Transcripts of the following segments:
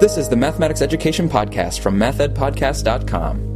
This is the Mathematics Education Podcast from mathedpodcast.com.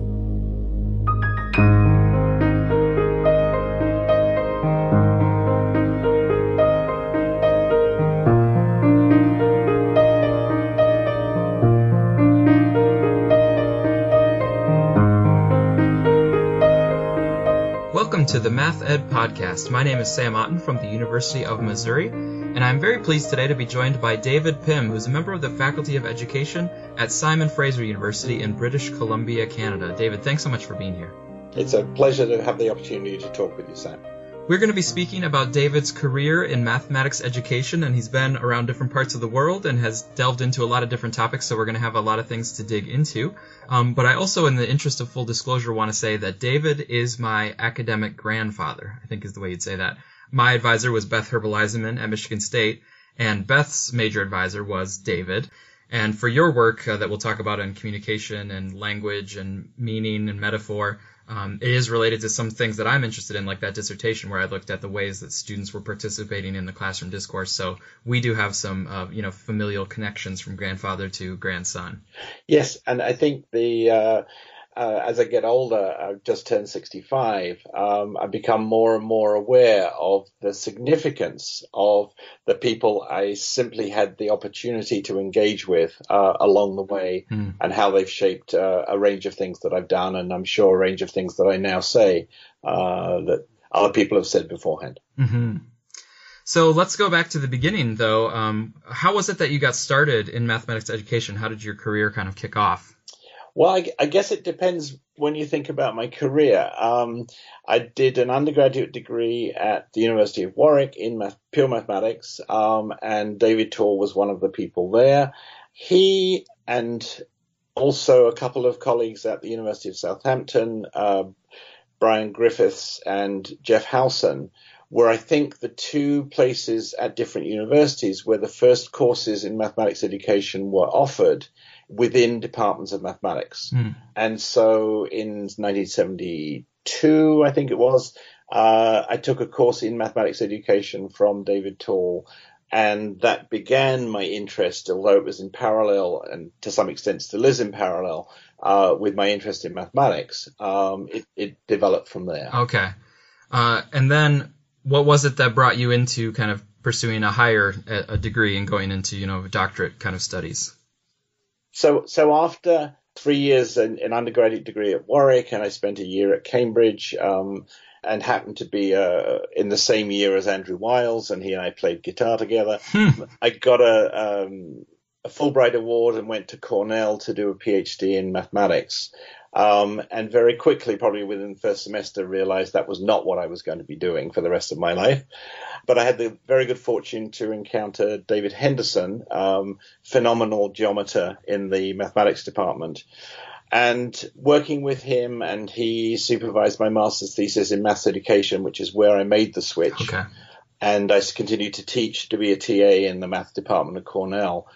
Welcome to the Math Ed Podcast. My name is Sam Otten from the University of Missouri, and I'm very pleased today to be joined by David Pimm, who's a member of the Faculty of Education at Simon Fraser University in British Columbia, Canada. David, thanks so much for being here. It's a pleasure to have the opportunity to talk with you, Sam. We're going to be speaking about David's career in mathematics education, and he's been around different parts of the world and has delved into a lot of different topics, so we're going to have a lot of things to dig into. Um, but I also, in the interest of full disclosure, want to say that David is my academic grandfather, I think is the way you'd say that. My advisor was Beth Herbel at Michigan State, and Beth's major advisor was David. And for your work uh, that we'll talk about in communication and language and meaning and metaphor, um, it is related to some things that I'm interested in, like that dissertation where I looked at the ways that students were participating in the classroom discourse. So we do have some, uh, you know, familial connections from grandfather to grandson. Yes, and I think the uh, uh, as I get older, I've just turned 65, um, I become more and more aware of the significance of the people I simply had the opportunity to engage with uh, along the way mm. and how they've shaped uh, a range of things that I've done, and I'm sure a range of things that I now say uh, that other people have said beforehand. Mm-hmm. So let's go back to the beginning, though. Um, how was it that you got started in mathematics education? How did your career kind of kick off? Well, I, I, guess it depends when you think about my career. Um, I did an undergraduate degree at the University of Warwick in math, pure mathematics, um, and David Tall was one of the people there. He and also a couple of colleagues at the University of Southampton, uh, Brian Griffiths and Jeff Howson, were I think the two places at different universities where the first courses in mathematics education were offered within departments of mathematics. Mm. And so in 1972, I think it was, uh, I took a course in mathematics education from David Tall. And that began my interest, although it was in parallel and to some extent still is in parallel uh, with my interest in mathematics. Um, it, it, developed from there. Okay. Uh, and then what was it that brought you into kind of pursuing a higher a degree and going into, you know, doctorate kind of studies? So, so after three years in an undergraduate degree at Warwick, and I spent a year at Cambridge, um, and happened to be uh, in the same year as Andrew Wiles, and he and I played guitar together. Hmm. I got a, um, a Fulbright Award and went to Cornell to do a PhD in mathematics. Um, and very quickly, probably within the first semester, realized that was not what I was going to be doing for the rest of my life. But I had the very good fortune to encounter David Henderson, um, phenomenal geometer in the mathematics department. And working with him, and he supervised my master's thesis in maths education, which is where I made the switch. Okay. And I continued to teach to be a TA in the math department at Cornell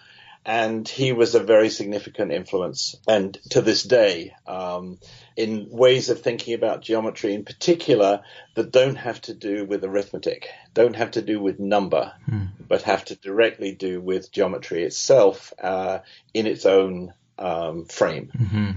and he was a very significant influence. And to this day, um, in ways of thinking about geometry in particular that don't have to do with arithmetic, don't have to do with number, hmm. but have to directly do with geometry itself uh, in its own um, frame. Mm-hmm.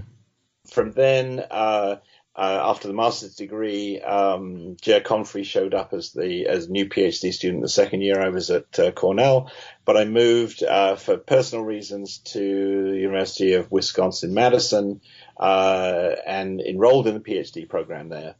From then, uh, uh, after the master's degree, um, Jere Confrey showed up as the as new PhD student the second year I was at uh, Cornell, but I moved uh, for personal reasons to the University of Wisconsin Madison uh, and enrolled in the PhD program there.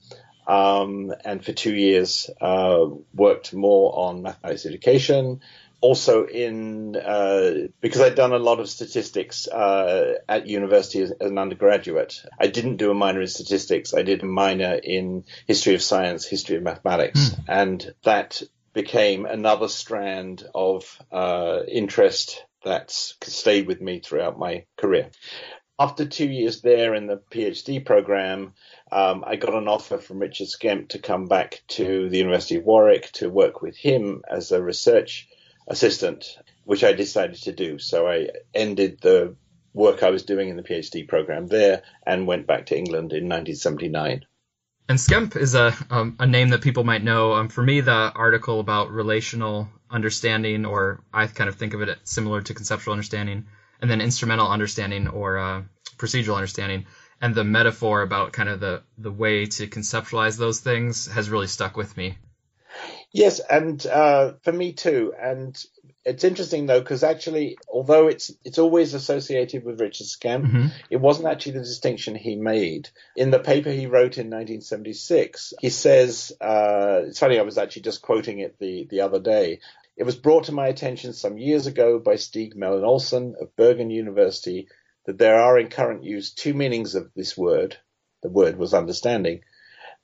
Um, and for two years uh, worked more on mathematics education, also in uh, because I'd done a lot of statistics uh, at university as, as, an undergraduate. I didn't do a minor in statistics. I did a minor in history of science, history of mathematics, mm. and that became another strand of uh, interest that stayed with me throughout my career. After two years there in the PhD program, um, I got an offer from Richard Skemp to come back to the University of Warwick to work with him as a research assistant, which I decided to do. So I ended the work I was doing in the PhD program there and went back to England in 1979. And Skemp is a um, a name that people might know. Um, for me, the article about relational understanding, or I kind of think of it similar to conceptual understanding, and then instrumental understanding or uh, procedural understanding. And the metaphor about kind of the, the way to conceptualize those things has really stuck with me. Yes, and uh, for me too. And it's interesting though because actually, although it's it's always associated with Richard Skemp, mm-hmm. it wasn't actually the distinction he made in the paper he wrote in 1976. He says uh, it's funny. I was actually just quoting it the the other day. It was brought to my attention some years ago by Stieg Mellin-Olsen of Bergen University that there are in current use two meanings of this word. The word was understanding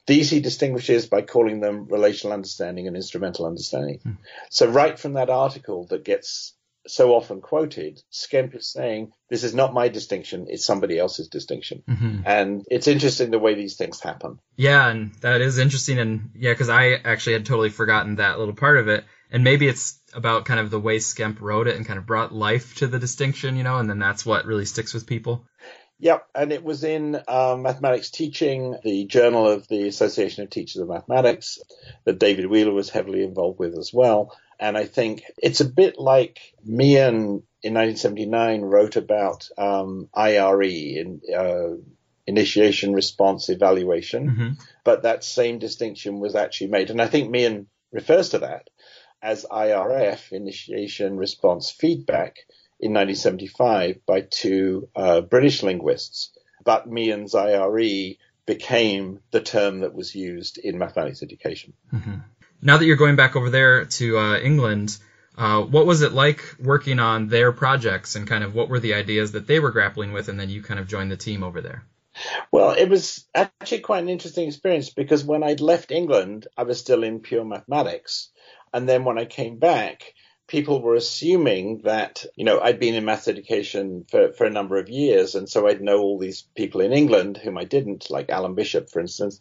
these he distinguishes by calling them relational understanding and instrumental understanding. Mm. So right from that article that gets so often quoted, Skemp is saying, this is not my distinction, it's somebody else's distinction. Mm-hmm. And it's interesting the way these things happen. Yeah, and that is interesting. And yeah, because I actually had totally forgotten that little part of it. And maybe it's about kind of the way Skemp wrote it and kind of brought life to the distinction, you know, and then that's what really sticks with people. Yep, and it was in um, Mathematics Teaching, the Journal of the Association of Teachers of Mathematics, that David Wheeler was heavily involved with as well. And I think it's a bit like Mehan in 1979 wrote about um, IRE, in, uh, initiation response evaluation, mm-hmm. but that same distinction was actually made. And I think Mehan refers to that as IRF, initiation response feedback in 1975 by two uh, British linguists, but Mehan's IRE became the term that was used in mathematics education. Mm-hmm. Now that you're going back over there to uh, England, uh, what was it like working on their projects and kind of what were the ideas that they were grappling with, and then you kind of joined the team over there? Well, it was actually quite an interesting experience because when I'd left England, I was still in pure mathematics. And then when I came back, people were assuming that, you know, I'd been in maths education for, for a number of years. And so I'd know all these people in England whom I didn't, like Alan Bishop, for instance.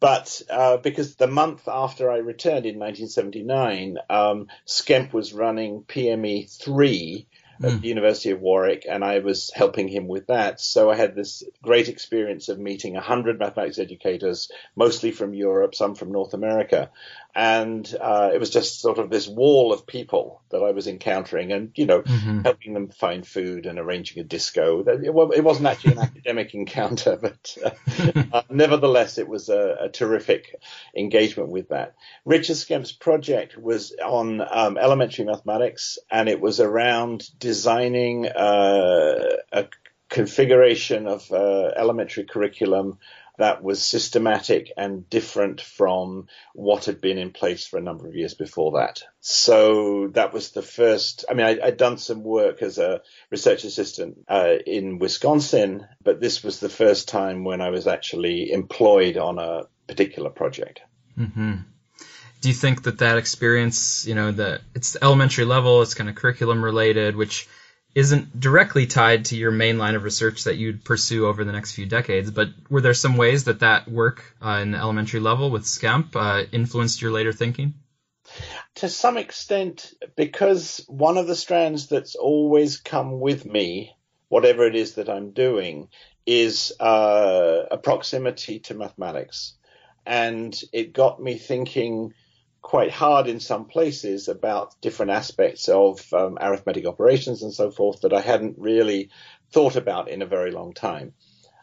But uh, because the month after I returned in 1979, um, Skemp was running PME 3 at mm. the University of Warwick, and I was helping him with that. So I had this great experience of meeting 100 mathematics educators, mostly from Europe, some from North America, and uh, it was just sort of this wall of people that I was encountering, and you know, mm-hmm. helping them find food and arranging a disco. It, wasn't actually an academic encounter, but uh, uh, nevertheless, it was a, a, terrific engagement with that. Richard Skemp's project was on um, elementary mathematics, and it was around designing uh, a configuration of uh, elementary curriculum that was systematic and different from what had been in place for a number of years before that. So that was the first. I mean, I, had done some work as a research assistant uh, in Wisconsin, but this was the first time when I was actually employed on a particular project. Mm-hmm. Do you think that that experience, you know, that it's elementary level, it's kind of curriculum related, which isn't directly tied to your main line of research that you'd pursue over the next few decades, but were there some ways that that work uh, in the elementary level with Skemp uh, influenced your later thinking? To some extent, because one of the strands that's always come with me, whatever it is that I'm doing, is uh, a proximity to mathematics. And it got me thinking quite hard in some places about different aspects of um, arithmetic operations and so forth that I hadn't really thought about in a very long time.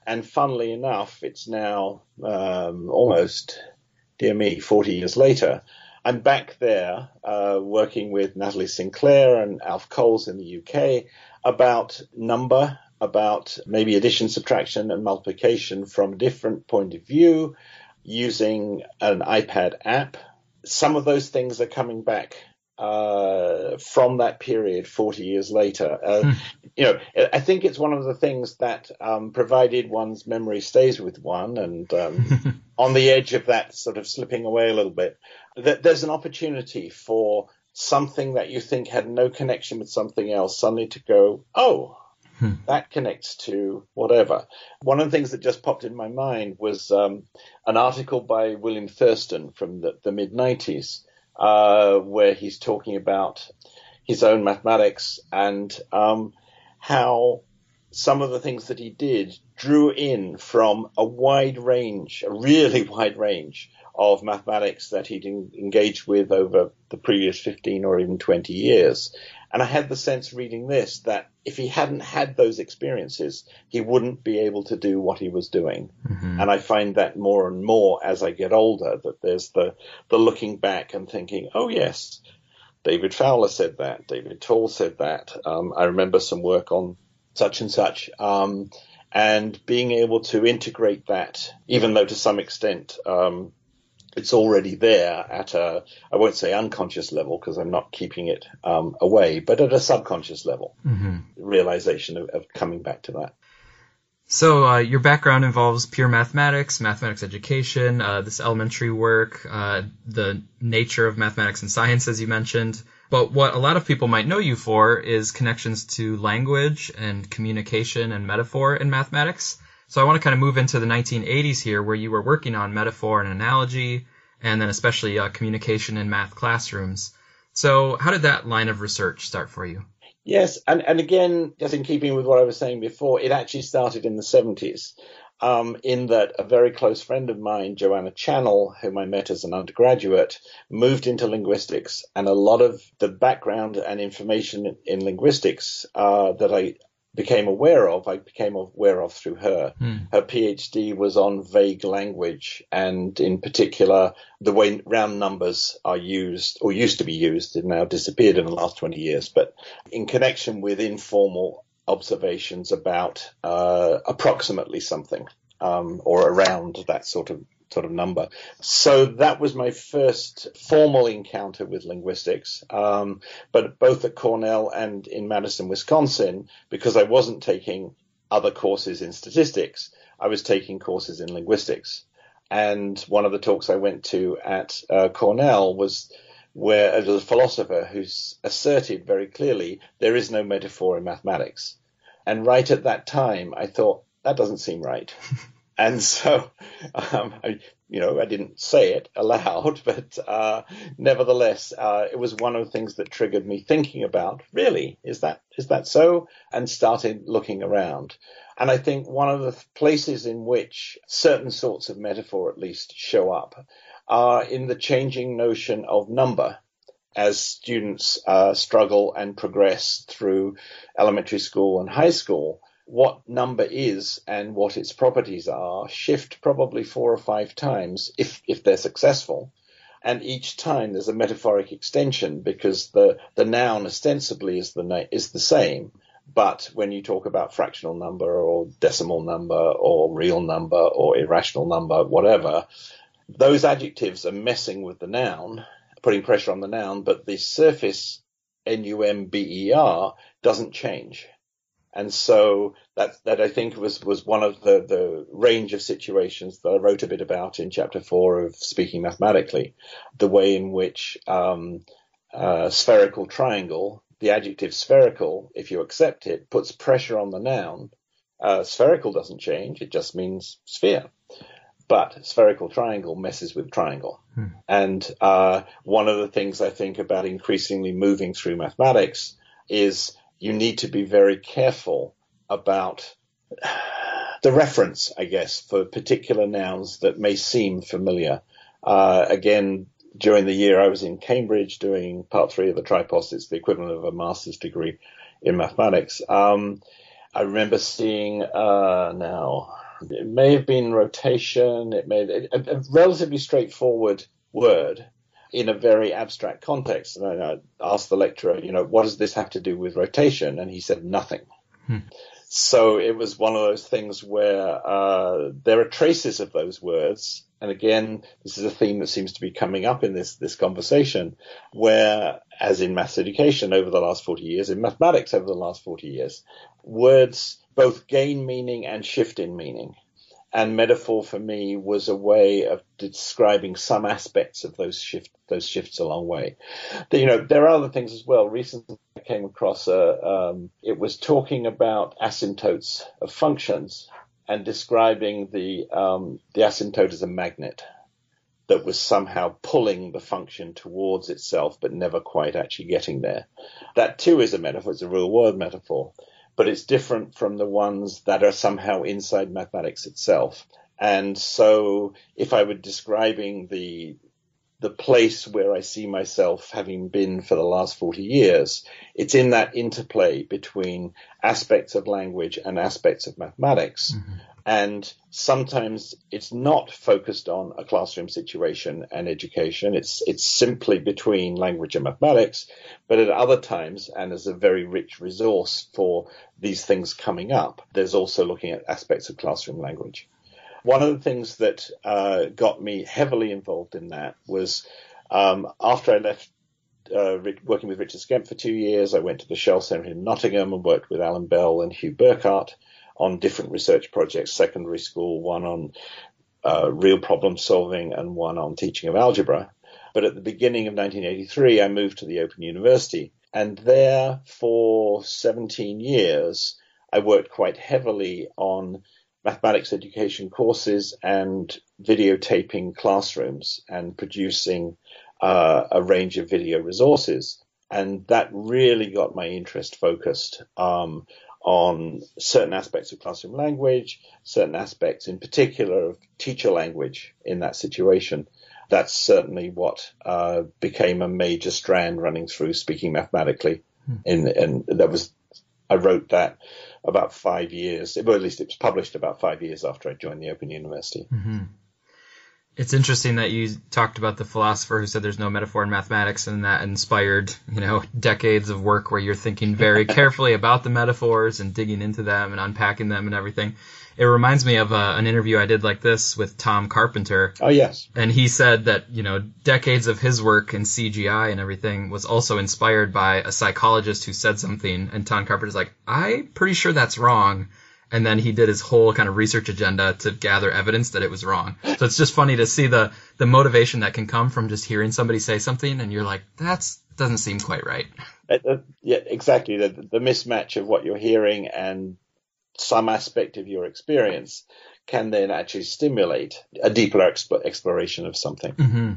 And funnily enough, it's now um, almost, dear me, 40 years later. I'm back there uh, working with Nathalie Sinclair and Alf Coles in the UK about number, about maybe addition, subtraction, and multiplication from a different point of view using an iPad app some of those things are coming back uh, from that period 40 years later. Uh, hmm. You know, I think it's one of the things that, um, provided one's memory stays with one and um, on the edge of that sort of slipping away a little bit, that there's an opportunity for something that you think had no connection with something else suddenly to go, oh, Hmm. That connects to whatever. One of the things that just popped in my mind was um, an article by William Thurston from the, the mid 90s, uh, where he's talking about his own mathematics and um, how some of the things that he did drew in from a wide range, a really wide range of mathematics that he'd engaged with over the previous 15 or even 20 years. And I had the sense reading this that if he hadn't had those experiences, he wouldn't be able to do what he was doing. Mm-hmm. And I find that more and more as I get older, that there's the, the looking back and thinking, oh yes, David Fowler said that, David Tall said that. Um, I remember some work on such and such. Um, and being able to integrate that, even though to some extent um, it's already there at a, I won't say unconscious level because I'm not keeping it um, away, but at a subconscious level, mm-hmm. realization of, of, coming back to that. So uh, your background involves pure mathematics, mathematics education, uh, this elementary work, uh, the nature of mathematics and science, as you mentioned. But what a lot of people might know you for is connections to language and communication and metaphor in mathematics. So I want to kind of move into the 1980s here, where you were working on metaphor and analogy, and then especially uh, communication in math classrooms. So how did that line of research start for you? Yes, and, and again, just in keeping with what I was saying before, it actually started in the 70s. Um, in that a very close friend of mine, Joanna Channell, whom I met as an undergraduate, moved into linguistics, and a lot of the background and information in linguistics uh, that I became aware of, I became aware of through her. Hmm. Her PhD was on vague language and in particular the way round numbers are used or used to be used and now disappeared in the last 20 years, but in connection with informal observations about uh, approximately something um, or around that sort of sort of number. So that was my first formal encounter with linguistics. Um, but both at Cornell and in Madison, Wisconsin, because I wasn't taking other courses in statistics, I was taking courses in linguistics. And one of the talks I went to at uh, Cornell was where there was a philosopher who asserted very clearly there is no metaphor in mathematics. And right at that time, I thought that doesn't seem right. And so, um, I, you know, I didn't say it aloud, but uh, nevertheless, uh, it was one of the things that triggered me thinking about, really, is that is that so? And started looking around. And I think one of the places in which certain sorts of metaphor, at least, show up are in the changing notion of number as students uh, struggle and progress through elementary school and high school what number is and what its properties are shift probably four or five times if, if they're successful. And each time there's a metaphoric extension because the, the noun ostensibly is the, is the same. But when you talk about fractional number or decimal number or real number or irrational number, whatever, those adjectives are messing with the noun, putting pressure on the noun, but the surface N-U-M-B-E-R doesn't change. And so that, that I think was, was one of the, the range of situations that I wrote a bit about in chapter four of Speaking Mathematically, the way in which um, uh, spherical triangle, the adjective spherical, if you accept it, puts pressure on the noun. Uh, spherical doesn't change, it just means sphere. But spherical triangle messes with triangle. Hmm. And uh, one of the things I think about increasingly moving through mathematics is you need to be very careful about the reference, I guess, for particular nouns that may seem familiar. Uh, again, during the year I was in Cambridge doing part three of the Tripos. It's the equivalent of a master's degree in mathematics. Um, I remember seeing uh, now it may have been rotation. It may a, a relatively straightforward word in a very abstract context. And I asked the lecturer, you know, what does this have to do with rotation? And he said nothing. Hmm. So it was one of those things where uh, there are traces of those words. And again, this is a theme that seems to be coming up in this, this conversation, where, as in maths education over the last 40 years, in mathematics over the last 40 years, words both gain meaning and shift in meaning and metaphor for me was a way of describing some aspects of those shift those shifts a long way. You know, there are other things as well. Recently, I came across a um, it was talking about asymptotes of functions and describing the um, the asymptote as a magnet that was somehow pulling the function towards itself, but never quite actually getting there. That too is a metaphor. It's a real world metaphor but it's different from the ones that are somehow inside mathematics itself. And so if I were describing the the place where I see myself having been for the last 40 years, it's in that interplay between aspects of language and aspects of mathematics. Mm-hmm. And sometimes it's not focused on a classroom situation and education. It's, it's simply between language and mathematics. But at other times, and as a very rich resource for these things coming up, there's also looking at aspects of classroom language. One of the things that uh, got me heavily involved in that was um, after I left uh, working with Richard Skemp for two years, I went to the Shell Centre in Nottingham and worked with Alan Bell and Hugh Burkhardt on different research projects, secondary school, one on uh, real problem solving and one on teaching of algebra. But at the beginning of 1983, I moved to the Open University. And there for 17 years, I worked quite heavily on mathematics education courses and videotaping classrooms and producing uh, a range of video resources. And that really got my interest focused um, on certain aspects of classroom language, certain aspects in particular of teacher language in that situation. That's certainly what uh, became a major strand running through speaking mathematically. Hmm. In, and that was, I wrote that about five years, well, at least it was published about five years after I joined the Open University. Mm-hmm. It's interesting that you talked about the philosopher who said there's no metaphor in mathematics, and that inspired, you know, decades of work where you're thinking very carefully about the metaphors and digging into them and unpacking them and everything. It reminds me of uh, an interview I did like this with Tom Carpenter. Oh yes. And he said that you know decades of his work in CGI and everything was also inspired by a psychologist who said something, and Tom Carpenter's like, I'm pretty sure that's wrong and then he did his whole kind of research agenda to gather evidence that it was wrong. So it's just funny to see the the motivation that can come from just hearing somebody say something, and you're like, that's doesn't seem quite right. Uh, uh, yeah, exactly. The, the mismatch of what you're hearing and some aspect of your experience can then actually stimulate a deeper exp- exploration of something. Mm-hmm.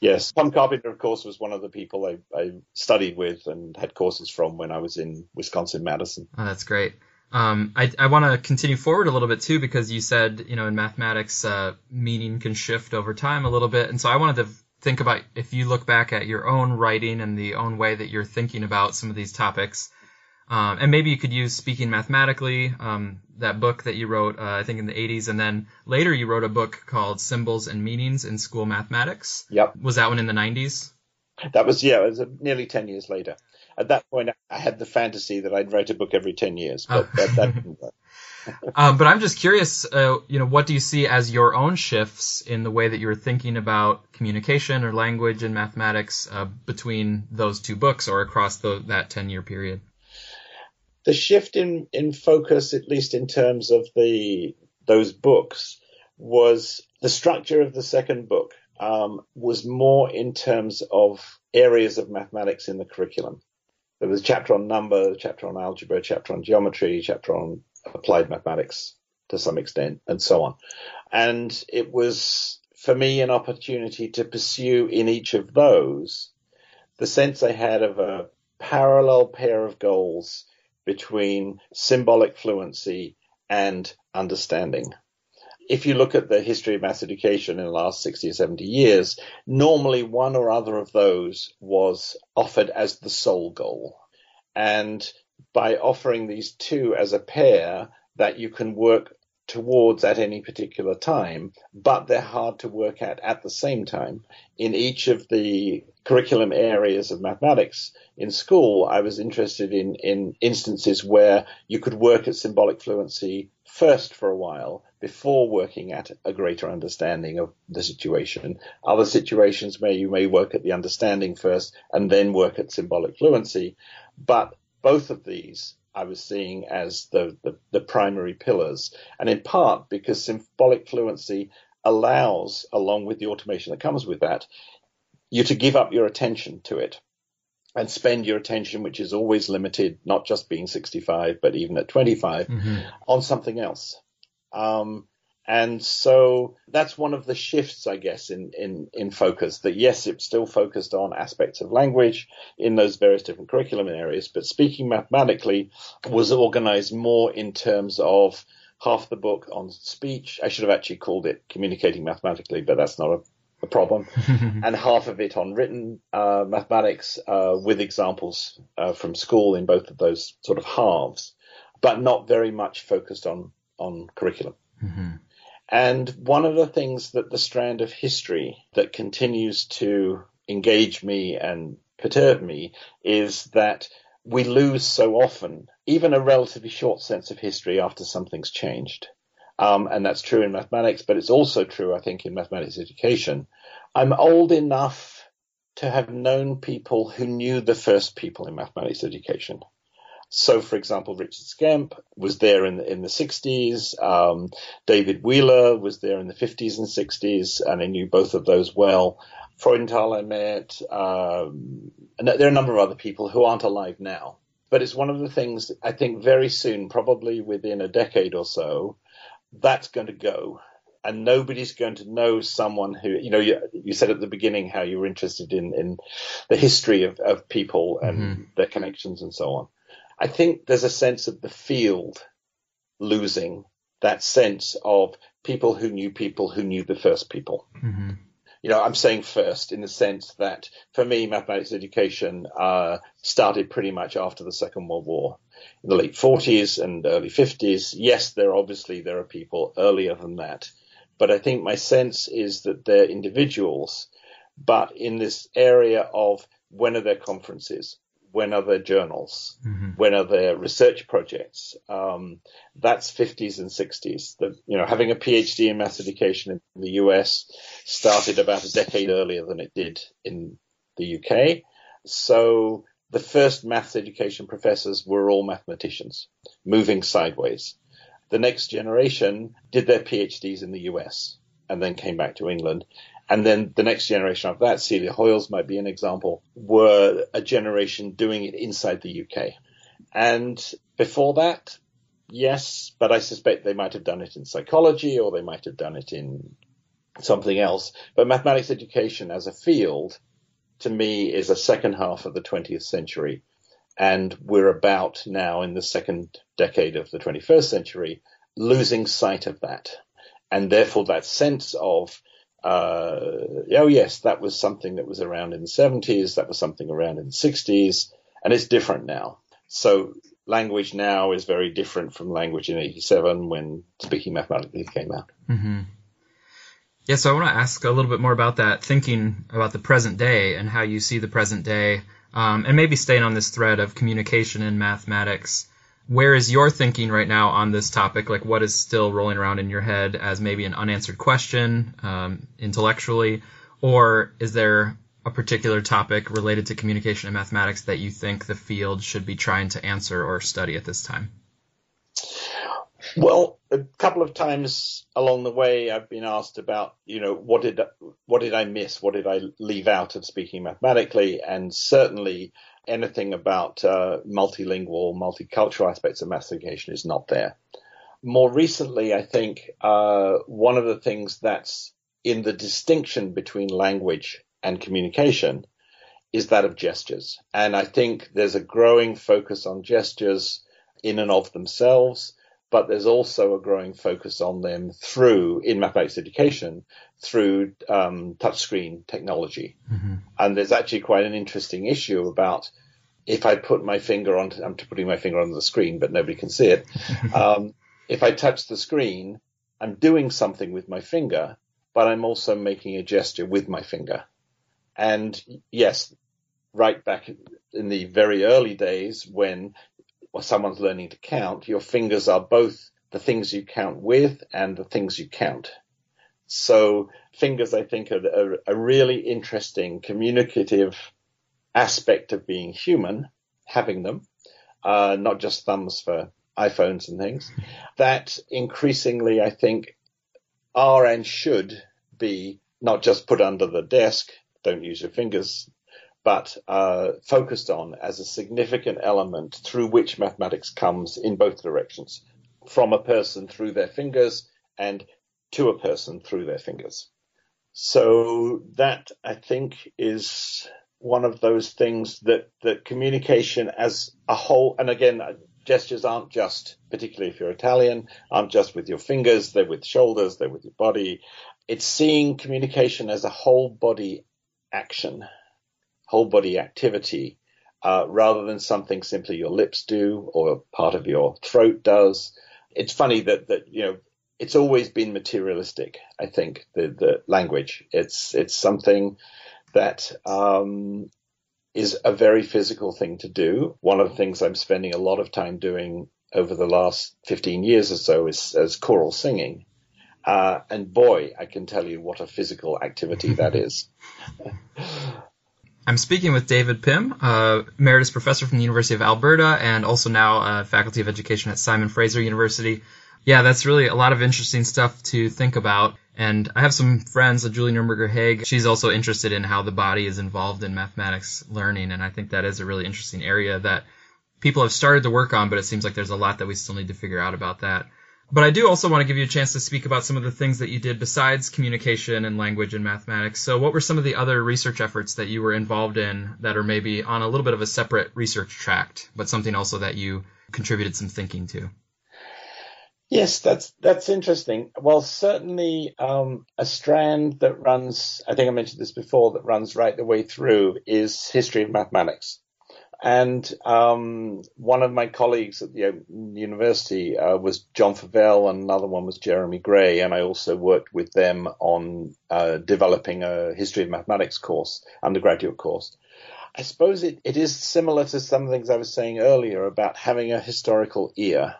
Yes, Tom Carpenter, of course, was one of the people I, I, studied with and had courses from when I was in Wisconsin Madison. Oh, that's great. Um, I, I want to continue forward a little bit too because you said you know in mathematics uh, meaning can shift over time a little bit, and so I wanted to think about if you look back at your own writing and the own way that you're thinking about some of these topics, um, and maybe you could use speaking mathematically, um, that book that you wrote, uh, I think in the 80s, and then later you wrote a book called Symbols and Meanings in School Mathematics. Yep. Was that one in the 90s? That was yeah, it was nearly 10 years later at that point, I had the fantasy that I'd write a book every 10 years, but oh. that, that didn't work. um, but I'm just curious, uh, you know, what do you see as your own shifts in the way that you're thinking about communication or language and mathematics uh, between those two books or across the, that 10 year period? The shift in, in focus, at least in terms of the those books, was the structure of the second book um, was more in terms of areas of mathematics in the curriculum. There was a chapter on number, a chapter on algebra, a chapter on geometry, a chapter on applied mathematics to some extent, and so on. And it was for me an opportunity to pursue in each of those the sense I had of a parallel pair of goals between symbolic fluency and understanding if you look at the history of maths education in the last 60 or 70 years, normally one or other of those was offered as the sole goal. And by offering these two as a pair that you can work towards at any particular time, but they're hard to work at at the same time. In each of the curriculum areas of mathematics in school, I was interested in, in instances where you could work at symbolic fluency first for a while before working at a greater understanding of the situation. Other situations where you may work at the understanding first and then work at symbolic fluency. But both of these I was seeing as the, the, the primary pillars. And in part because symbolic fluency allows, along with the automation that comes with that, you to give up your attention to it and spend your attention, which is always limited, not just being 65, but even at 25, mm-hmm. on something else. Um, and so that's one of the shifts, I guess, in, in, in focus that yes, it's still focused on aspects of language in those various different curriculum areas, but speaking mathematically was organized more in terms of half the book on speech. I should have actually called it communicating mathematically, but that's not a, a problem. and half of it on written uh, mathematics uh, with examples uh, from school in both of those sort of halves, but not very much focused on on curriculum. Mm-hmm. And one of the things that the strand of history that continues to engage me and perturb me is that we lose so often, even a relatively short sense of history after something's changed. Um, and that's true in mathematics, but it's also true, I think, in mathematics education. I'm old enough to have known people who knew the first people in mathematics education. So, for example, Richard Skemp was there in the, in the 60s. Um, David Wheeler was there in the 50s and 60s, and I knew both of those well. Freudenthal I met. Um, and there are a number of other people who aren't alive now. But it's one of the things I think very soon, probably within a decade or so, that's going to go. And nobody's going to know someone who, you know, you, you said at the beginning how you were interested in, in the history of, of people and mm-hmm. their connections and so on. I think there's a sense of the field losing that sense of people who knew people who knew the first people. Mm-hmm you know, I'm saying first in the sense that for me, mathematics education uh, started pretty much after the Second World War, in the late 40s and early 50s. Yes, there obviously there are people earlier than that, but I think my sense is that they're individuals, but in this area of when are their conferences, when are their journals? Mm-hmm. When are their research projects? Um, that's 50s and 60s. The, you know, having a PhD in math education in the US started about a decade earlier than it did in the UK. So the first math education professors were all mathematicians, moving sideways. The next generation did their PhDs in the US and then came back to England. And then the next generation of that, Celia Hoyles might be an example, were a generation doing it inside the UK. And before that, yes, but I suspect they might have done it in psychology or they might have done it in something else. But mathematics education as a field, to me, is a second half of the 20th century. And we're about now in the second decade of the 21st century losing sight of that. And therefore that sense of uh, oh yes, that was something that was around in the 70s, that was something around in the 60s, and it's different now. So language now is very different from language in 87 when speaking mathematically came out. Mm-hmm. Yeah, so I want to ask a little bit more about that, thinking about the present day and how you see the present day, um, and maybe staying on this thread of communication in mathematics where is your thinking right now on this topic? Like, what is still rolling around in your head as maybe an unanswered question um, intellectually, or is there a particular topic related to communication and mathematics that you think the field should be trying to answer or study at this time? Well, a couple of times along the way, I've been asked about, you know, what did what did I miss? What did I leave out of speaking mathematically? And certainly, anything about uh, multilingual, multicultural aspects of mass education is not there. More recently, I think uh, one of the things that's in the distinction between language and communication is that of gestures. And I think there's a growing focus on gestures in and of themselves but there's also a growing focus on them through in mathematics education through um, touchscreen technology. Mm-hmm. And there's actually quite an interesting issue about if I put my finger on, I'm putting my finger on the screen, but nobody can see it. um, if I touch the screen, I'm doing something with my finger, but I'm also making a gesture with my finger. And yes, right back in the very early days when someone's learning to count, your fingers are both the things you count with and the things you count. So fingers, I think, are, are a really interesting communicative aspect of being human, having them, uh, not just thumbs for iPhones and things, that increasingly, I think, are and should be not just put under the desk, don't use your fingers but uh, focused on as a significant element through which mathematics comes in both directions, from a person through their fingers and to a person through their fingers. So that I think is one of those things that that communication as a whole, and again, gestures aren't just, particularly if you're Italian, aren't just with your fingers, they're with shoulders, they're with your body. It's seeing communication as a whole body action, whole body activity, uh, rather than something simply your lips do or part of your throat does. It's funny that, that, you know, it's always been materialistic, I think, the, the language. It's, it's something that, um, is a very physical thing to do. One of the things I'm spending a lot of time doing over the last 15 years or so is, is choral singing. Uh, and boy, I can tell you what a physical activity that is. I'm speaking with David Pimm, uh, emeritus professor from the University of Alberta and also now uh, faculty of education at Simon Fraser University. Yeah, that's really a lot of interesting stuff to think about. And I have some friends, uh, Julie Nurnberger-Haag. She's also interested in how the body is involved in mathematics learning. And I think that is a really interesting area that people have started to work on, but it seems like there's a lot that we still need to figure out about that. But I do also want to give you a chance to speak about some of the things that you did besides communication and language and mathematics. So, what were some of the other research efforts that you were involved in that are maybe on a little bit of a separate research tract, but something also that you contributed some thinking to? Yes, that's that's interesting. Well, certainly um, a strand that runs. I think I mentioned this before. That runs right the way through is history of mathematics. And um, one of my colleagues at the university uh, was John Fauvel, and another one was Jeremy Gray. And I also worked with them on uh, developing a history of mathematics course, undergraduate course. I suppose it, it is similar to some things I was saying earlier about having a historical ear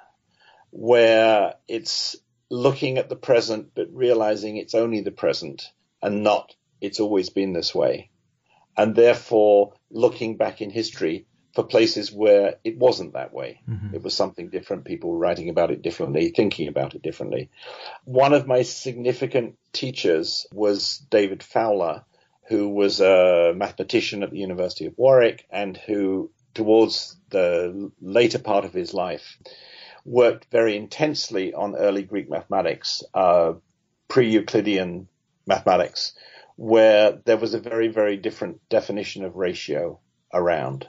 where it's looking at the present but realizing it's only the present and not it's always been this way. And therefore looking back in history for places where it wasn't that way. Mm-hmm. It was something different. People were writing about it differently, thinking about it differently. One of my significant teachers was David Fowler, who was a mathematician at the University of Warwick and who, towards the later part of his life, worked very intensely on early Greek mathematics, uh, pre-Euclidean mathematics, where there was a very, very different definition of ratio around.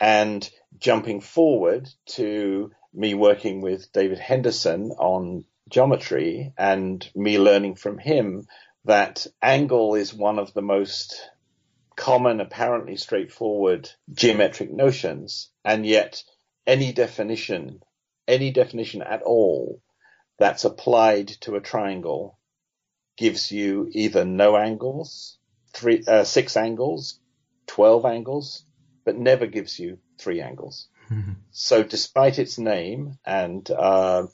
And jumping forward to me working with David Henderson on geometry and me learning from him that angle is one of the most common, apparently straightforward geometric notions. And yet any definition any definition at all that's applied to a triangle gives you either no angles, three, uh, six angles, 12 angles, but never gives you three angles. Mm-hmm. So despite its name and, uh,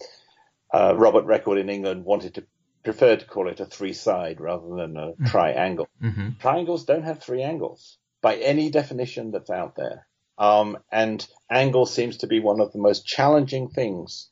uh, Robert Recorde in England wanted to prefer to call it a three side rather than a mm-hmm. triangle. Mm-hmm. Triangles don't have three angles by any definition that's out there. Um, and angle seems to be one of the most challenging things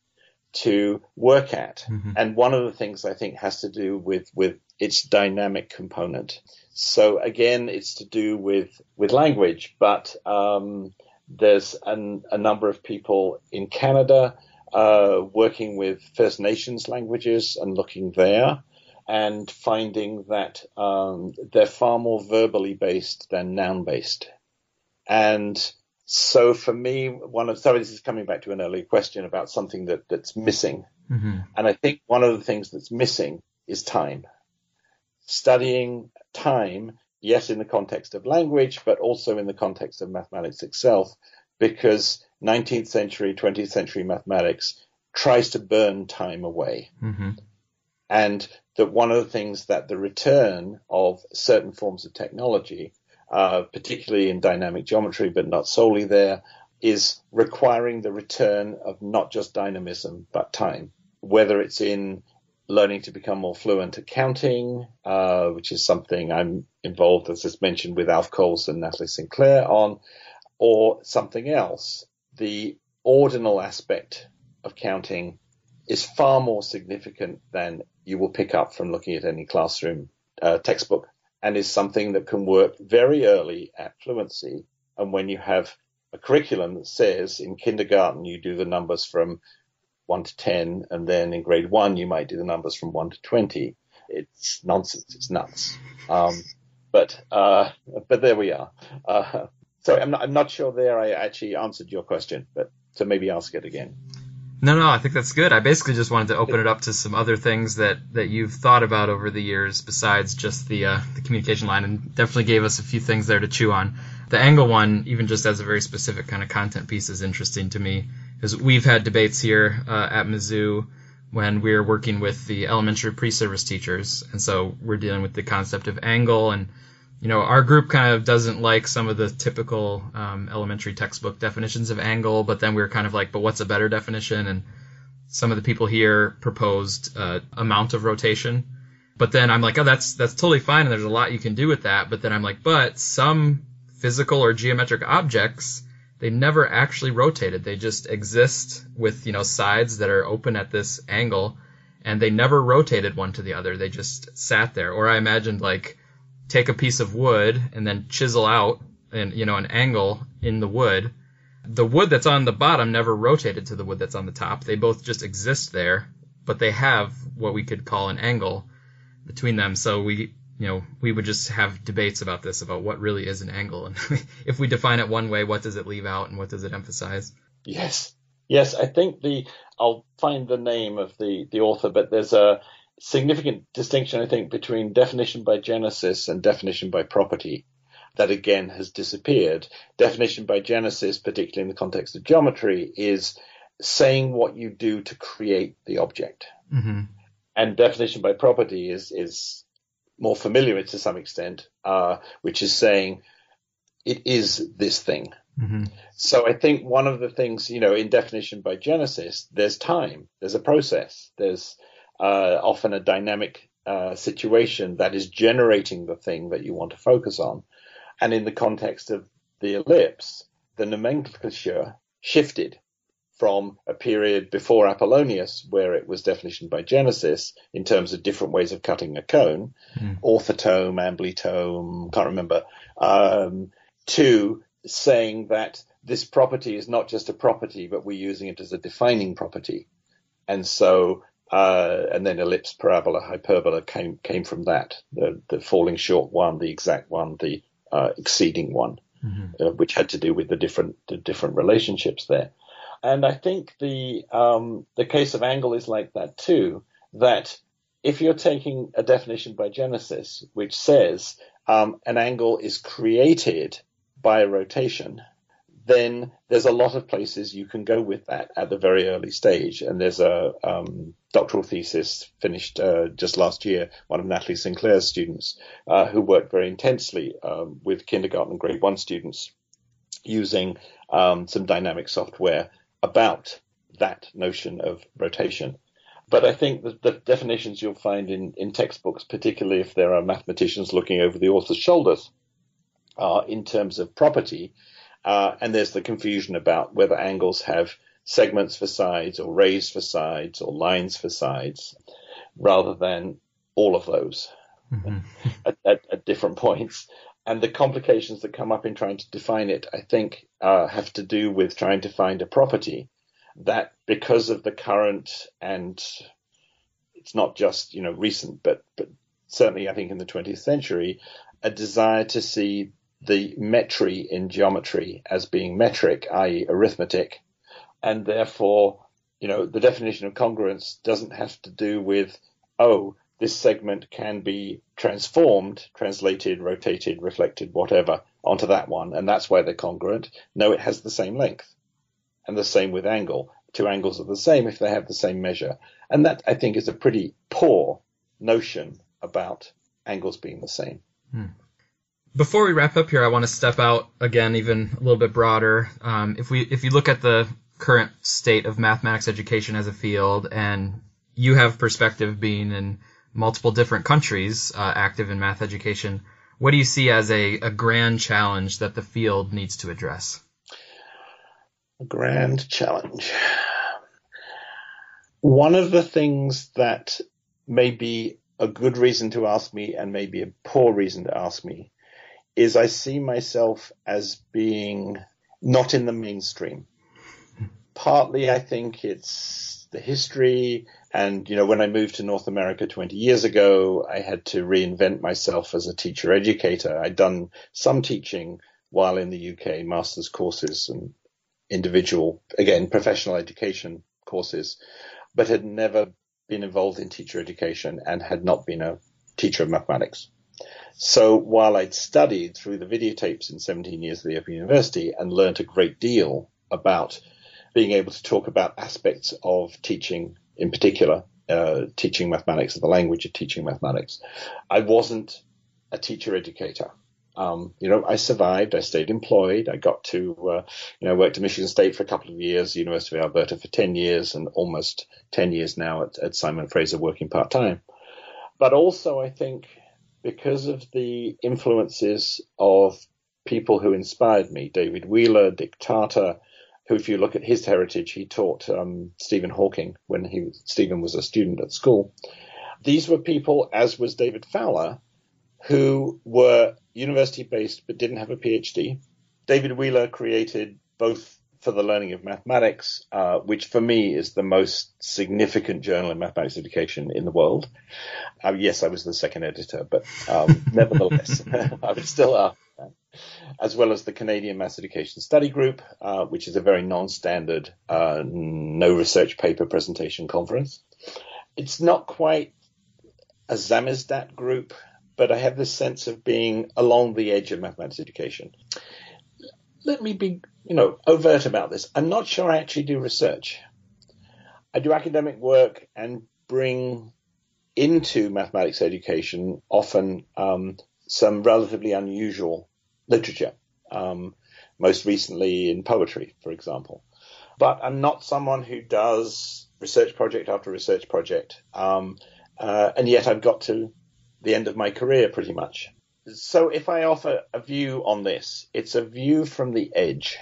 to work at. Mm-hmm. And one of the things I think has to do with, with its dynamic component. So again, it's to do with, with language, but, um, there's an, a number of people in Canada, uh, working with First Nations languages and looking there and finding that, um, they're far more verbally based than noun based. And so for me, one of sorry, this is coming back to an earlier question about something that that's missing, mm-hmm. and I think one of the things that's missing is time. Studying time, yes, in the context of language, but also in the context of mathematics itself, because 19th century, 20th century mathematics tries to burn time away. Mm-hmm. And that one of the things that the return of certain forms of technology uh, particularly in dynamic geometry, but not solely there, is requiring the return of not just dynamism, but time. Whether it's in learning to become more fluent at counting, uh, which is something I'm involved, as I mentioned, with Alf Coles and Nathalie Sinclair on, or something else. The ordinal aspect of counting is far more significant than you will pick up from looking at any classroom uh, textbook and is something that can work very early at fluency. And when you have a curriculum that says in kindergarten you do the numbers from 1 to 10, and then in grade 1 you might do the numbers from 1 to 20, it's nonsense, it's nuts. Um, but, uh, but there we are. Uh, So I'm not, I'm not sure there I actually answered your question, but so maybe ask it again. No, no, I think that's good. I basically just wanted to open it up to some other things that, that you've thought about over the years besides just the uh, the communication line, and definitely gave us a few things there to chew on. The angle one, even just as a very specific kind of content piece, is interesting to me because we've had debates here uh, at Mizzou when we're working with the elementary pre-service teachers, and so we're dealing with the concept of angle and you know, our group kind of doesn't like some of the typical um, elementary textbook definitions of angle, but then we are kind of like, but what's a better definition? And some of the people here proposed uh, amount of rotation, but then I'm like, oh, that's that's totally fine, and there's a lot you can do with that. But then I'm like, but some physical or geometric objects, they never actually rotated; they just exist with you know sides that are open at this angle, and they never rotated one to the other. They just sat there. Or I imagined like take a piece of wood and then chisel out and you know an angle in the wood. The wood that's on the bottom never rotated to the wood that's on the top. They both just exist there, but they have what we could call an angle between them. So we you know, we would just have debates about this about what really is an angle and if we define it one way, what does it leave out and what does it emphasize? Yes. Yes, I think the I'll find the name of the the author, but there's a significant distinction, I think, between definition by genesis and definition by property that again has disappeared. Definition by genesis, particularly in the context of geometry, is saying what you do to create the object. Mm-hmm. And definition by property is is more familiar to some extent, uh, which is saying it is this thing. Mm-hmm. So I think one of the things, you know, in definition by Genesis, there's time, there's a process, there's uh, often a dynamic uh, situation that is generating the thing that you want to focus on. And in the context of the ellipse, the nomenclature shifted from a period before Apollonius, where it was definition by Genesis in terms of different ways of cutting a cone, mm. orthotome, amblytome, can't remember, um, to saying that this property is not just a property, but we're using it as a defining property. And so uh, and then ellipse, parabola, hyperbola came came from that. The, the falling short one, the exact one, the uh, exceeding one, mm-hmm. uh, which had to do with the different the different relationships there. And I think the um, the case of angle is like that too. That if you're taking a definition by Genesis, which says um, an angle is created by a rotation, then there's a lot of places you can go with that at the very early stage. And there's a um, doctoral thesis finished uh, just last year, one of Nathalie Sinclair's students, uh, who worked very intensely um, with kindergarten and grade one students using um, some dynamic software about that notion of rotation. But I think that the definitions you'll find in, in textbooks, particularly if there are mathematicians looking over the author's shoulders, are in terms of property uh, and there's the confusion about whether angles have segments for sides or rays for sides or lines for sides rather than all of those mm-hmm. at, at, at, different points. And the complications that come up in trying to define it, I think, uh, have to do with trying to find a property that because of the current and it's not just, you know, recent, but, but certainly I think in the 20th century, a desire to see the metry in geometry as being metric, i.e. arithmetic, and therefore, you know, the definition of congruence doesn't have to do with, oh, this segment can be transformed, translated, rotated, reflected, whatever, onto that one, and that's why they're congruent. No, it has the same length. And the same with angle. Two angles are the same if they have the same measure. And that, I think, is a pretty poor notion about angles being the same. Hmm. Before we wrap up here, I want to step out again, even a little bit broader. Um, if we if you look at the current state of mathematics education as a field, and you have perspective being in multiple different countries uh, active in math education, what do you see as a, a grand challenge that the field needs to address? A grand challenge. One of the things that may be a good reason to ask me and maybe a poor reason to ask me is I see myself as being not in the mainstream. Partly, I think it's the history. And, you know, when I moved to North America 20 years ago, I had to reinvent myself as a teacher educator. I'd done some teaching while in the UK, master's courses and individual, again, professional education courses, but had never been involved in teacher education and had not been a teacher of mathematics. So while I'd studied through the videotapes in 17 years at the Open University and learnt a great deal about being able to talk about aspects of teaching in particular, uh, teaching mathematics, and the language of teaching mathematics, I wasn't a teacher educator. Um, you know, I survived. I stayed employed. I got to, uh, you know, worked at Michigan State for a couple of years, University of Alberta for 10 years, and almost 10 years now at, at Simon Fraser working part time. But also, I think because of the influences of people who inspired me, David Wheeler, Dick Tahta, who, if you look at his heritage, he taught um, Stephen Hawking when he Stephen was a student at school. These were people, as was David Fowler, who were university based but didn't have a PhD. David Wheeler created both for the learning of mathematics, uh, which for me is the most significant journal in mathematics education in the world. Uh, yes, I was the second editor, but um, nevertheless, I would still. As well as the Canadian Maths Education Study Group, uh, which is a very non-standard, uh, no research paper presentation conference. It's not quite a Samizdat group but I have this sense of being along the edge of mathematics education. Let me be, you know, overt about this. I'm not sure I actually do research. I do academic work and bring into mathematics education often um, some relatively unusual literature, um, most recently in poetry, for example. But I'm not someone who does research project after research project, um, uh, and yet I've got to the end of my career, pretty much. So if I offer a view on this, it's a view from the edge,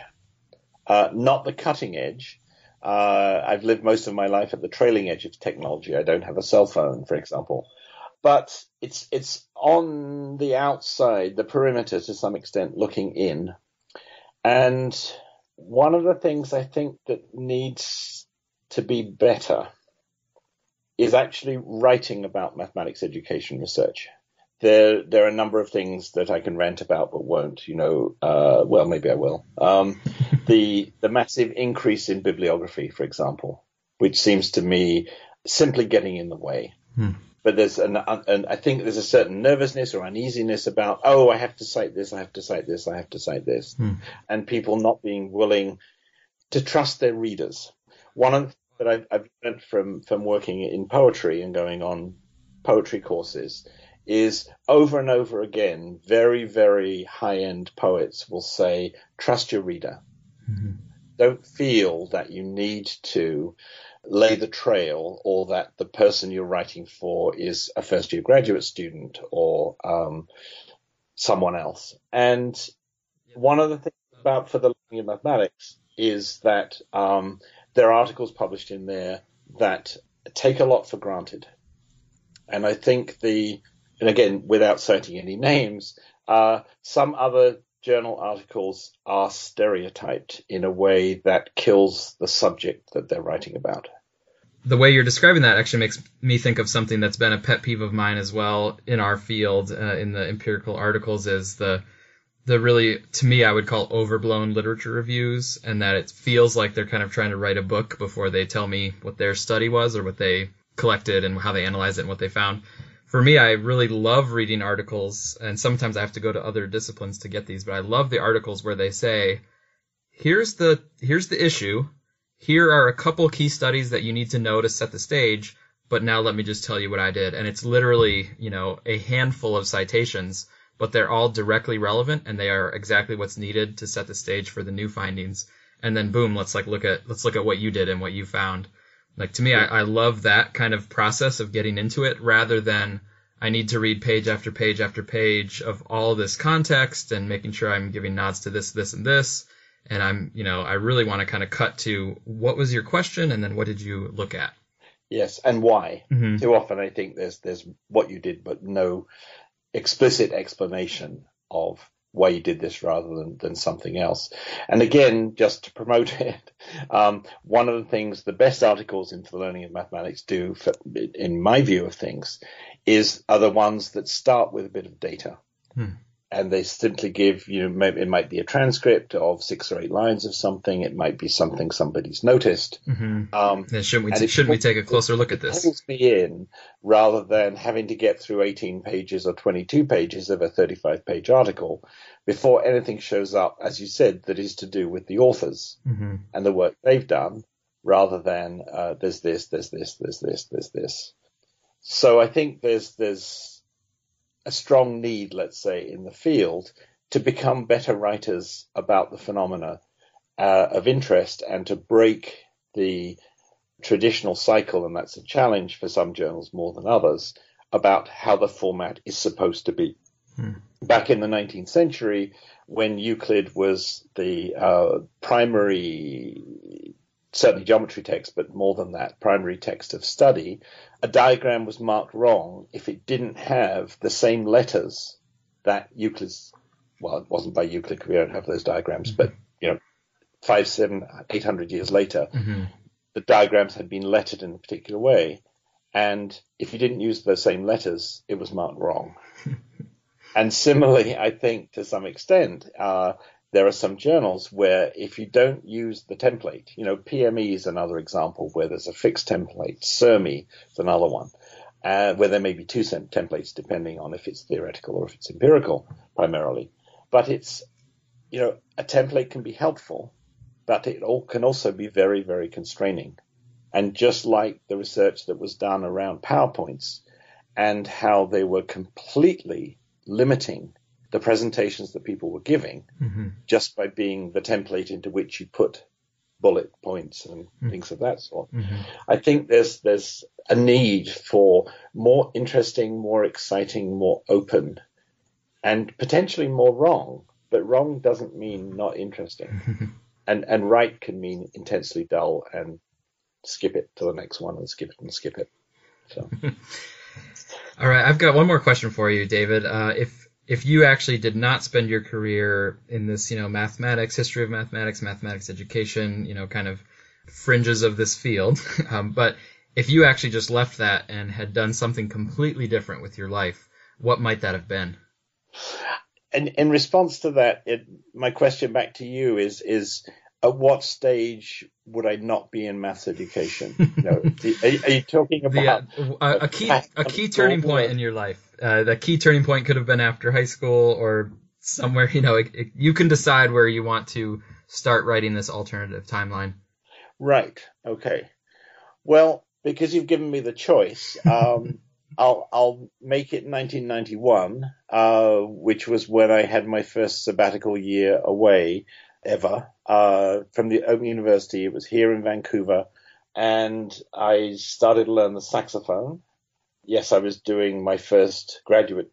uh, not the cutting edge. Uh, I've lived most of my life at the trailing edge of technology. I don't have a cell phone, for example, but it's it's on the outside, the perimeter to some extent, looking in. And one of the things I think that needs to be better is actually writing about mathematics education research. There, there are a number of things that I can rant about, but won't. You know, uh, well, maybe I will. Um, the the massive increase in bibliography, for example, which seems to me simply getting in the way. Hmm. But there's an, an, I think there's a certain nervousness or uneasiness about, oh, I have to cite this, I have to cite this, I have to cite this, hmm. and people not being willing to trust their readers. One of the things that I've, I've learned from from working in poetry and going on poetry courses is over and over again, very, very high end poets will say, trust your reader. Mm-hmm. Don't feel that you need to lay the trail or that the person you're writing for is a first year graduate student or um, someone else. And one of the things about for the learning of mathematics is that um, there are articles published in there that take a lot for granted. And I think the, and again, without citing any names, uh, some other journal articles are stereotyped in a way that kills the subject that they're writing about. The way you're describing that actually makes me think of something that's been a pet peeve of mine as well in our field, uh, in the empirical articles, is the the really to me I would call overblown literature reviews and that it feels like they're kind of trying to write a book before they tell me what their study was or what they collected and how they analyzed it and what they found. For me, I really love reading articles and sometimes I have to go to other disciplines to get these, but I love the articles where they say, here's the here's the issue. Here are a couple key studies that you need to know to set the stage, but now let me just tell you what I did. And it's literally, you know, a handful of citations but they're all directly relevant and they are exactly what's needed to set the stage for the new findings. And then boom, let's like look at let's look at what you did and what you found. Like to me, I, I love that kind of process of getting into it rather than I need to read page after page after page of all this context and making sure I'm giving nods to this, this, and this. And I'm, you know, I really want to kind of cut to what was your question and then what did you look at? Yes, and why? Mm-hmm. Too often I think there's there's what you did, but no explicit explanation of why you did this rather than, than something else. And again, just to promote it, um, one of the things the best articles in the Learning of Mathematics do, for, in my view of things, is are the ones that start with a bit of data. Hmm. And they simply give, you know, maybe it might be a transcript of six or eight lines of something. It might be something somebody's noticed. Mm-hmm. Um, shouldn't we, t- shouldn't we take a closer look at this? Me in rather than having to get through 18 pages or 22 pages of a 35 page article before anything shows up, as you said, that is to do with the authors mm-hmm. and the work they've done rather than uh, there's this, there's this, there's this, there's this. So I think there's, there's, a strong need, let's say, in the field to become better writers about the phenomena uh, of interest and to break the traditional cycle, and that's a challenge for some journals more than others, about how the format is supposed to be. Hmm. Back in the 19th century, when Euclid was the uh, primary certainly geometry text, but more than that, primary text of study, a diagram was marked wrong if it didn't have the same letters that Euclid's, well, it wasn't by Euclid, we don't have those diagrams, but, you know, five, seven, eight hundred years later, mm-hmm. the diagrams had been lettered in a particular way. And if you didn't use those same letters, it was marked wrong. and similarly, I think to some extent, uh, there are some journals where if you don't use the template, you know, PME is another example where there's a fixed template. CERME is another one, uh, where there may be two templates depending on if it's theoretical or if it's empirical primarily. But it's, you know, a template can be helpful, but it all can also be very, very constraining. And just like the research that was done around PowerPoints and how they were completely limiting the presentations that people were giving mm-hmm. just by being the template into which you put bullet points and mm-hmm. things of that sort. Mm-hmm. I think there's there's a need for more interesting, more exciting, more open, and potentially more wrong. But wrong doesn't mean not interesting, and and right can mean intensely dull and skip it to the next one and skip it and skip it. So. All right, I've got one more question for you, David. Uh, if if you actually did not spend your career in this, you know, mathematics, history of mathematics, mathematics education, you know, kind of fringes of this field, um, but if you actually just left that and had done something completely different with your life, what might that have been? And in response to that, it, my question back to you is is at what stage would I not be in maths education? You know, are, are, you talking about the, uh, a, a, key a key turning point in your life? Uh, the key turning point could have been after high school or somewhere. You know, it, it, you can decide where you want to start writing this alternative timeline. Right. Okay. Well, because you've given me the choice, um, I'll I'll make it 1991, uh, which was when I had my first sabbatical year away ever uh, from the Open University. It was here in Vancouver, and I started to learn the saxophone. Yes, I was doing my first graduate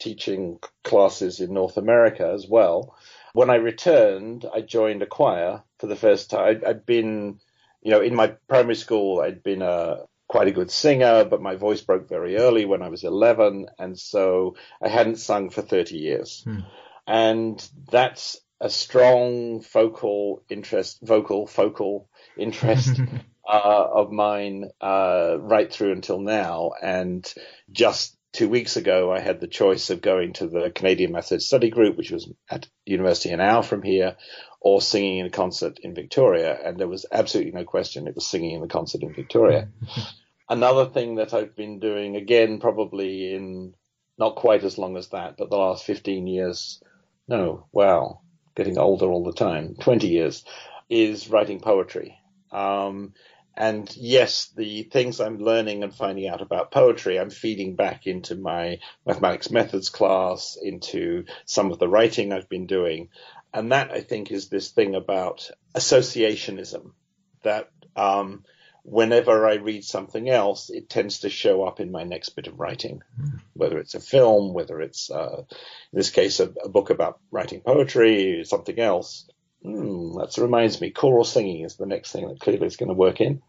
teaching classes in North America as well. When I returned, I joined a choir for the first time. I'd, I'd been, you know, in my primary school, I'd been a quite a good singer, but my voice broke very early when I was 11, and so I hadn't sung for 30 years. Hmm. And that's a strong focal interest, vocal focal interest uh, of mine uh, right through until now. And just two weeks ago, I had the choice of going to the Canadian Method Study Group, which was at university an hour from here, or singing in a concert in Victoria. And there was absolutely no question it was singing in the concert in Victoria. Another thing that I've been doing, again, probably in not quite as long as that, but the last 15 years. No, wow, getting older all the time, 20 years, is writing poetry. Um, and yes, the things I'm learning and finding out about poetry, I'm feeding back into my mathematics methods class, into some of the writing I've been doing. And that I think is this thing about associationism that, um, whenever I read something else, it tends to show up in my next bit of writing, whether it's a film, whether it's, uh, in this case, a, a, book about writing poetry, something else. Mm, that reminds me, choral singing is the next thing that clearly is going to work in.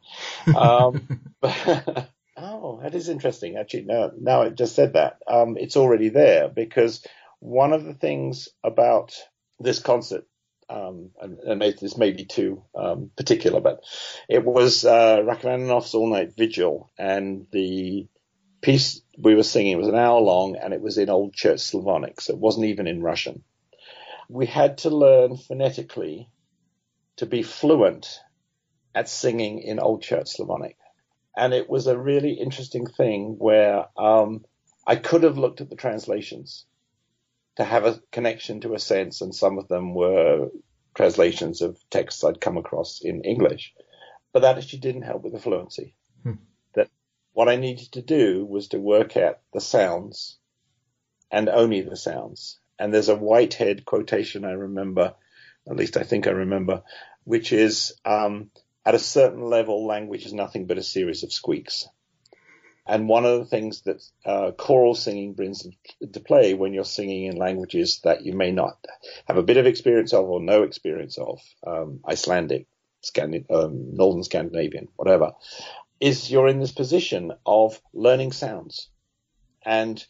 Um, but, oh, that is interesting. Actually, now, now I just said that. Um, it's already there because one of the things about this concert um, and, and, this may be too um, particular, but it was uh, Rachmaninoff's All Night Vigil, and the piece we were singing was an hour long and it was in Old Church Slavonic, so it wasn't even in Russian. We had to learn phonetically to be fluent at singing in Old Church Slavonic. And it was a really interesting thing where um, I could have looked at the translations to have a connection to a sense, and some of them were translations of texts I'd come across in English. But that actually didn't help with the fluency. Hmm. That what I needed to do was to work out the sounds and only the sounds. And there's a Whitehead quotation I remember, at least I think I remember, which is um, at a certain level, language is nothing but a series of squeaks. And one of the things that uh, choral singing brings into play when you're singing in languages that you may not have a bit of experience of or no experience of, um, Icelandic, Scandi- um, Northern Scandinavian, whatever, is you're in this position of learning sounds. And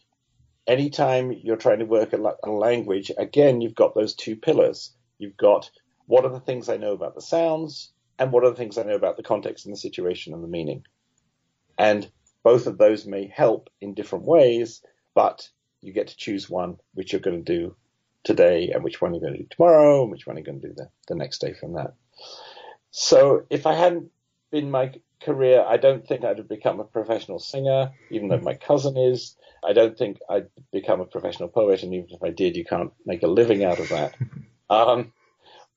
anytime you're trying to work a language, again, you've got those two pillars. You've got what are the things I know about the sounds and what are the things I know about the context and the situation and the meaning. And both of those may help in different ways, but you get to choose one which you're going to do today and which one you're going to do tomorrow and which one you're going to do the, the next day from that. So if I hadn't been my career, I don't think I'd have become a professional singer, even though my cousin is. I don't think I'd become a professional poet, and even if I did, you can't make a living out of that. Um,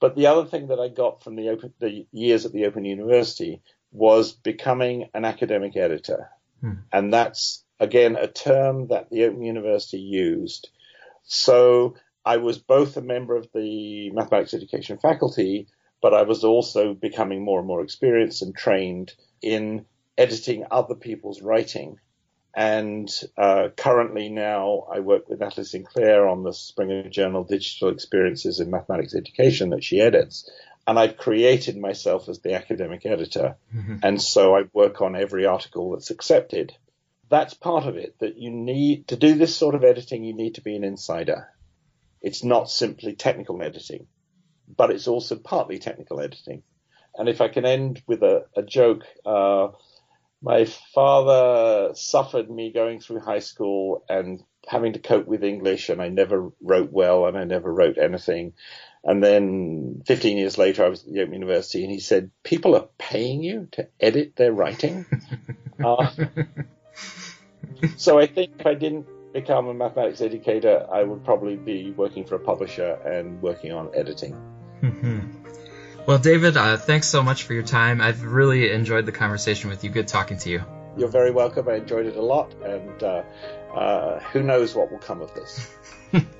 but the other thing that I got from the, open, the years at the Open University was becoming an academic editor. Hmm. And that's, again, a term that the Open University used. So I was both a member of the mathematics education faculty, but I was also becoming more and more experienced and trained in editing other people's writing. And uh, currently now I work with Nathalie Sinclair on the Springer Journal Digital Experiences in Mathematics Education that she edits. And I've created myself as the academic editor. Mm-hmm. And so I work on every article that's accepted. That's part of it, that you need to do this sort of editing, you need to be an insider. It's not simply technical editing, but it's also partly technical editing. And if I can end with a, a joke, uh, my father suffered me going through high school and having to cope with English, and I never wrote well, and I never wrote anything. And then 15 years later, I was at the Open University, and he said, "People are paying you to edit their writing." uh, so I think if I didn't become a mathematics educator, I would probably be working for a publisher and working on editing. Well, David, uh, thanks so much for your time. I've really enjoyed the conversation with you. Good talking to you. You're very welcome. I enjoyed it a lot, and uh, uh, who knows what will come of this.